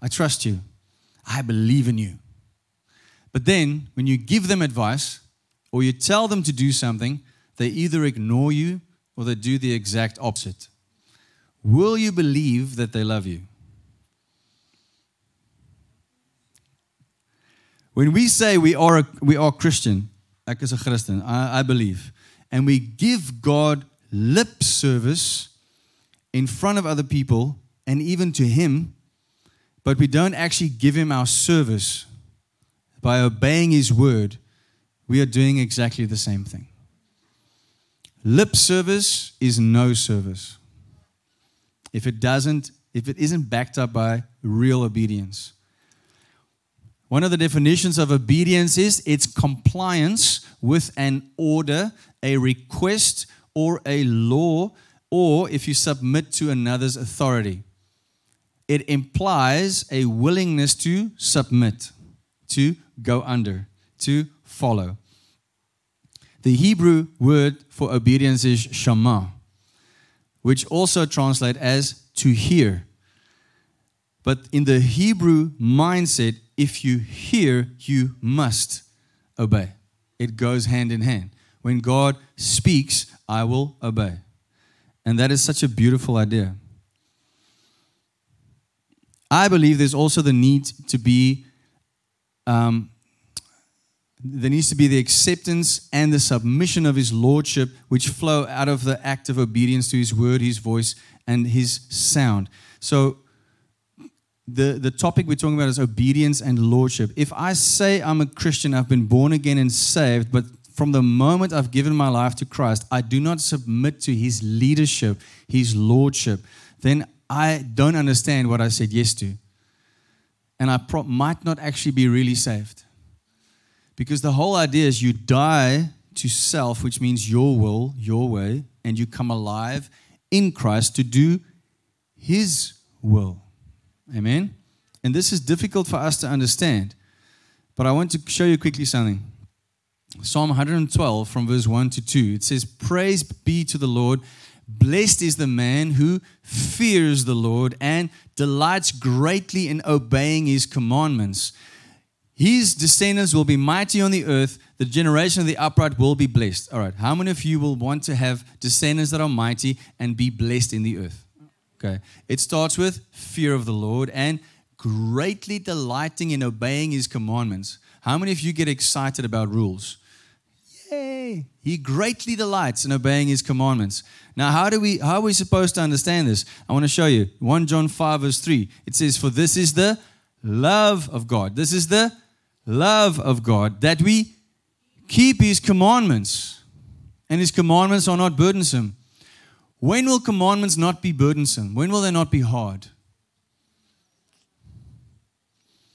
I trust you, I believe in you. But then, when you give them advice or you tell them to do something, they either ignore you or they do the exact opposite. Will you believe that they love you? When we say we are, a, we are Christian, ek is 'n Christen, I, I believe, and we give God lip service in front of other people and even to Him, but we don't actually give Him our service by obeying His word, we are doing exactly the same thing. Lip service is no service. If it doesn't, if it isn't backed up by real obedience. One of the definitions of obedience is it's compliance with an order, a request, or a law, or if you submit to another's authority. It implies a willingness to submit, to go under, to follow. The Hebrew word for obedience is shama, which also translates as to hear. But in the Hebrew mindset, if you hear, you must obey. It goes hand in hand. When God speaks, I will obey. And that is such a beautiful idea. I believe there's also the need to be, um, there needs to be the acceptance and the submission of His Lordship, which flow out of the act of obedience to His word, His voice, and His sound. So, the, the topic we're talking about is obedience and lordship. If I say I'm a Christian, I've been born again and saved, but from the moment I've given my life to Christ, I do not submit to his leadership, his lordship, then I don't understand what I said yes to. And I pro- might not actually be really saved. Because the whole idea is you die to self, which means your will, your way, and you come alive in Christ to do his will. Amen? And this is difficult for us to understand. But I want to show you quickly something. Psalm 112 from verse 1 to 2. It says, Praise be to the Lord. Blessed is the man who fears the Lord and delights greatly in obeying his commandments. His descendants will be mighty on the earth. The generation of the upright will be blessed. All right. How many of you will want to have descendants that are mighty and be blessed in the earth? Okay. It starts with fear of the Lord and greatly delighting in obeying his commandments. How many of you get excited about rules? Yay! He greatly delights in obeying his commandments. Now, how do we how are we supposed to understand this? I want to show you. 1 John 5, verse 3. It says, For this is the love of God. This is the love of God, that we keep his commandments. And his commandments are not burdensome. When will commandments not be burdensome? When will they not be hard?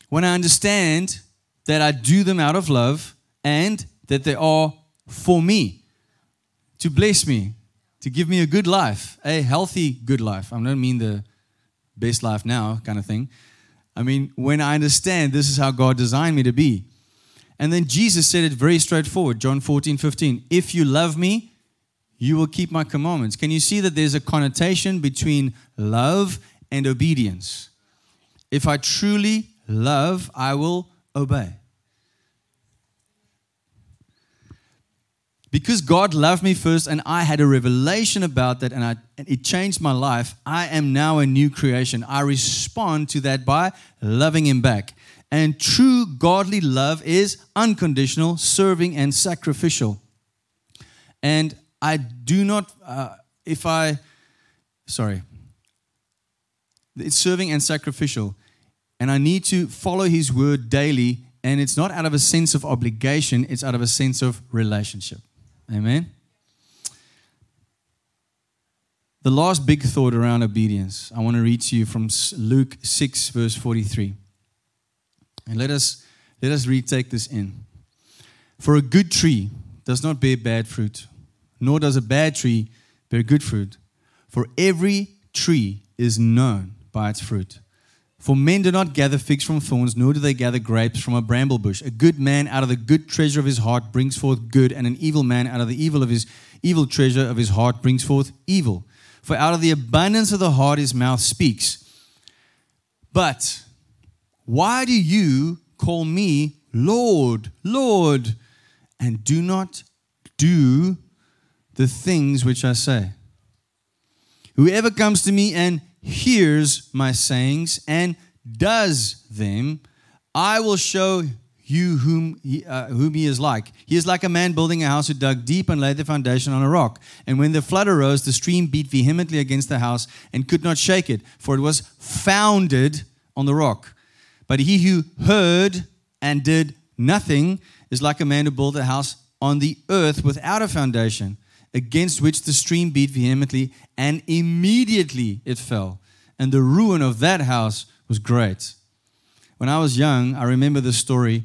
When I understand that I do them out of love and that they are for me, to bless me, to give me a good life, a healthy, good life. I don't mean the best life now kind of thing. I mean, when I understand this is how God designed me to be. And then Jesus said it very straightforward, John 14, 15. If you love me, you will keep my commandments. Can you see that there's a connotation between love and obedience? If I truly love, I will obey. because God loved me first and I had a revelation about that and, I, and, it changed my life, I am now a new creation. I respond to that by loving Him back. And true godly love is unconditional, serving, and sacrificial. And I do not, uh, if I, sorry, it's serving and sacrificial. And I need to follow His word daily. And it's not out of a sense of obligation, it's out of a sense of relationship. Amen. The last big thought around obedience, I want to read to you from Luke 6, verse 43. And let us, let us retake this in. For a good tree does not bear bad fruit, nor does a bad tree bear good fruit. For every tree is known by its fruit. For men do not gather figs from thorns, nor do they gather grapes from a bramble bush. A good man out of the good treasure of his heart brings forth good, and an evil man out of the evil of his evil treasure of his heart brings forth evil. For out of the abundance of the heart his mouth speaks. But why do you call me Lord, Lord, and do not do the things which I say? Whoever comes to me and hears my sayings and does them, I will show you whom he, uh, whom he is like. He is like a man building a house who dug deep and laid the foundation on a rock. And when the flood arose, the stream beat vehemently against the house and could not shake it, for it was founded on the rock. But he who heard and did nothing is like a man who built a house on the earth without a foundation against which the stream beat vehemently, and immediately it fell. And the ruin of that house was great. When I was young, I remember the story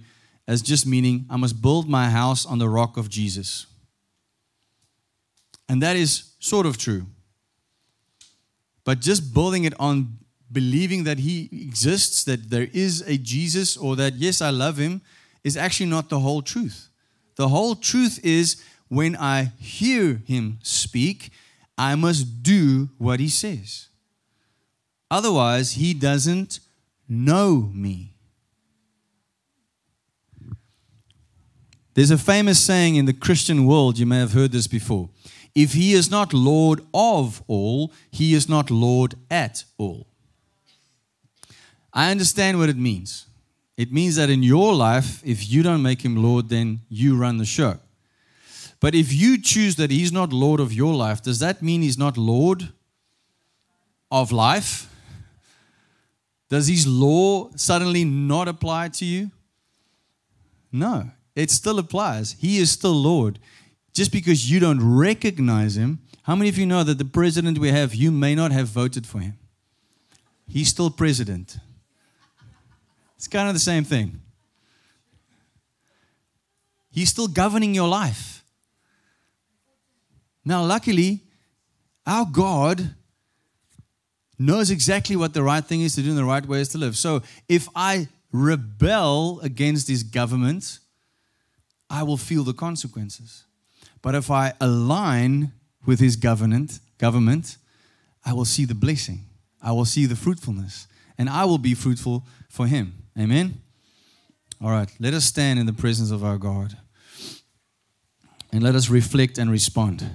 as just meaning I must build my house on the rock of Jesus. And that is sort of true. But just building it on believing that he exists, that there is a Jesus, or that, yes, I love him, is actually not the whole truth. The whole truth is when I hear him speak, I must do what he says. Otherwise, he doesn't know me. There's a famous saying in the Christian world, you may have heard this before. If he is not Lord of all, he is not Lord at all. I understand what it means. It means that in your life, if you don't make him Lord, then you run the show. But if you choose that He's not Lord of your life, does that mean He's not Lord of life? Does His law suddenly not apply to you? No, it still applies. He is still Lord. Just because you don't recognize Him, how many of you know that the president we have, you may not have voted for him? He's still president. It's kind of the same thing. He's still governing your life. Now, luckily, our God knows exactly what the right thing is to do and the right way is to live. So if I rebel against his government, I will feel the consequences. But if I align with his government, government, I will see the blessing. I will see the fruitfulness. And I will be fruitful for him. Amen. All right, let us stand in the presence of our God. And let us reflect and respond.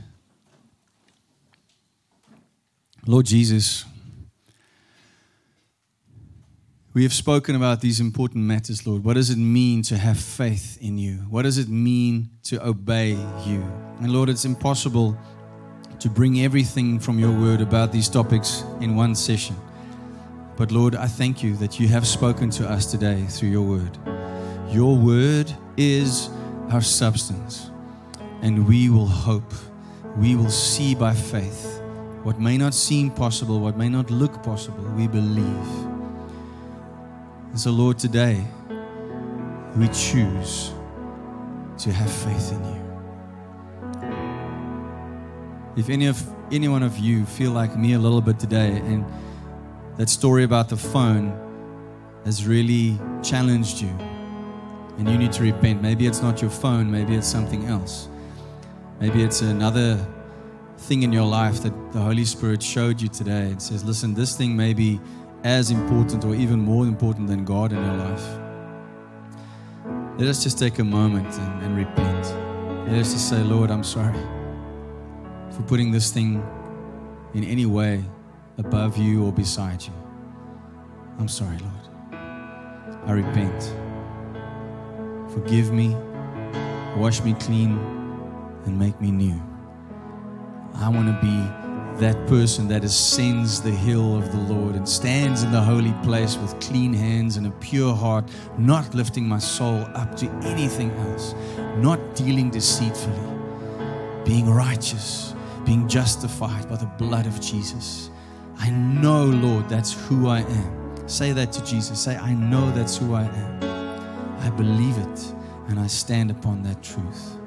Lord Jesus, We have spoken about these important matters, Lord. What does it mean to have faith in you? What does it mean to obey you? And Lord, it's impossible to bring everything from your word about these topics in one session. But Lord, I thank you that you have spoken to us today through your word. Your word is our substance, and we will hope, we will see by faith what may not seem possible, what may not look possible, we believe. And so, Lord, today we choose to have faith in you. If any of any one of you feel like me a little bit today, and that story about the phone has really challenged you, and you need to repent. Maybe it's not your phone, maybe it's something else. Maybe it's another thing in your life that the Holy Spirit showed you today. It says, listen, this thing may be as important or even more important than God in your life. Let us just take a moment and, and repent. Let us just say, Lord, I'm sorry for putting this thing in any way above you or beside you. I'm sorry, Lord. I repent. Forgive me, wash me clean, and make me new. I want to be that person that ascends the hill of the Lord and stands in the holy place with clean hands and a pure heart, not lifting my soul up to anything else, not dealing deceitfully, being righteous, being justified by the blood of Jesus. I know, Lord, that's who I am. Say that to Jesus. Say, I know that's who I am. I believe it and I stand upon that truth.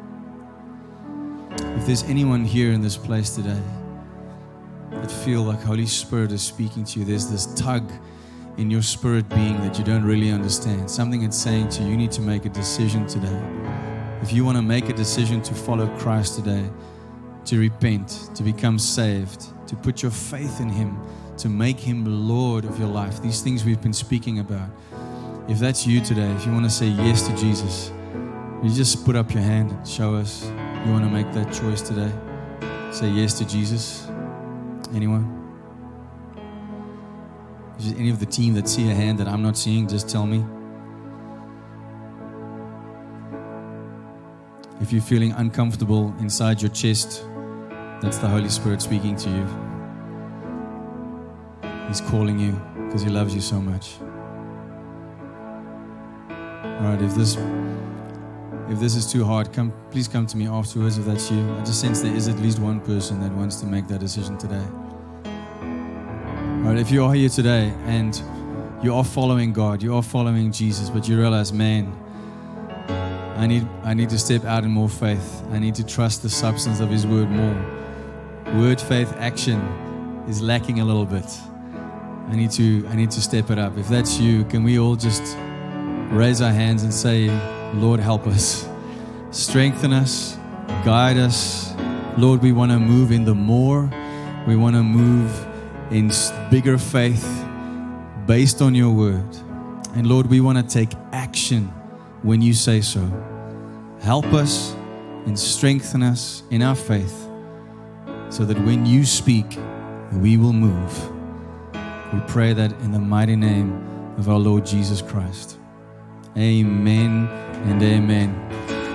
If there's anyone here in this place today, that feel like Holy Spirit is speaking to you. There's this tug in your spirit being that you don't really understand. Something it's saying to you, you need to make a decision today. If you want to make a decision to follow Christ today, to repent, to become saved, to put your faith in Him, to make Him Lord of your life, these things we've been speaking about. If that's you today, if you want to say yes to Jesus, you just put up your hand and show us you want to make that choice today. Say yes to Jesus. Anyone? Is any of the team that see a hand that I'm not seeing? Just tell me. If you're feeling uncomfortable inside your chest, that's the Holy Spirit speaking to you. He's calling you because He loves you so much. All right, if this if this is too hard, come please come to me afterwards if that's you. I just sense there is at least one person that wants to make that decision today. All right, if you are here today and you are following God, you are following Jesus, but you realize, man, I need I need to step out in more faith. I need to trust the substance of His Word more. Word, faith, action is lacking a little bit. I need to I need to step it up. If that's you, can we all just raise our hands and say, Lord, help us, strengthen us, guide us. Lord, we want to move in the more. We want to move in bigger faith based on your word. And Lord, we want to take action when you say so. Help us and strengthen us in our faith so that when you speak, we will move. We pray that in the mighty name of our Lord Jesus Christ. Amen and amen.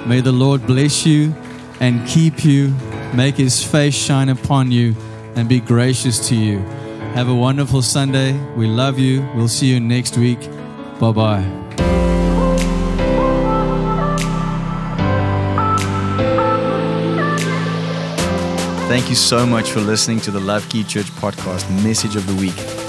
May the Lord bless you and keep you, make his face shine upon you, and be gracious to you. Have a wonderful Sunday. We love you. We'll see you next week. Bye bye. Thank you so much for listening to the Love Key Church podcast message of the week.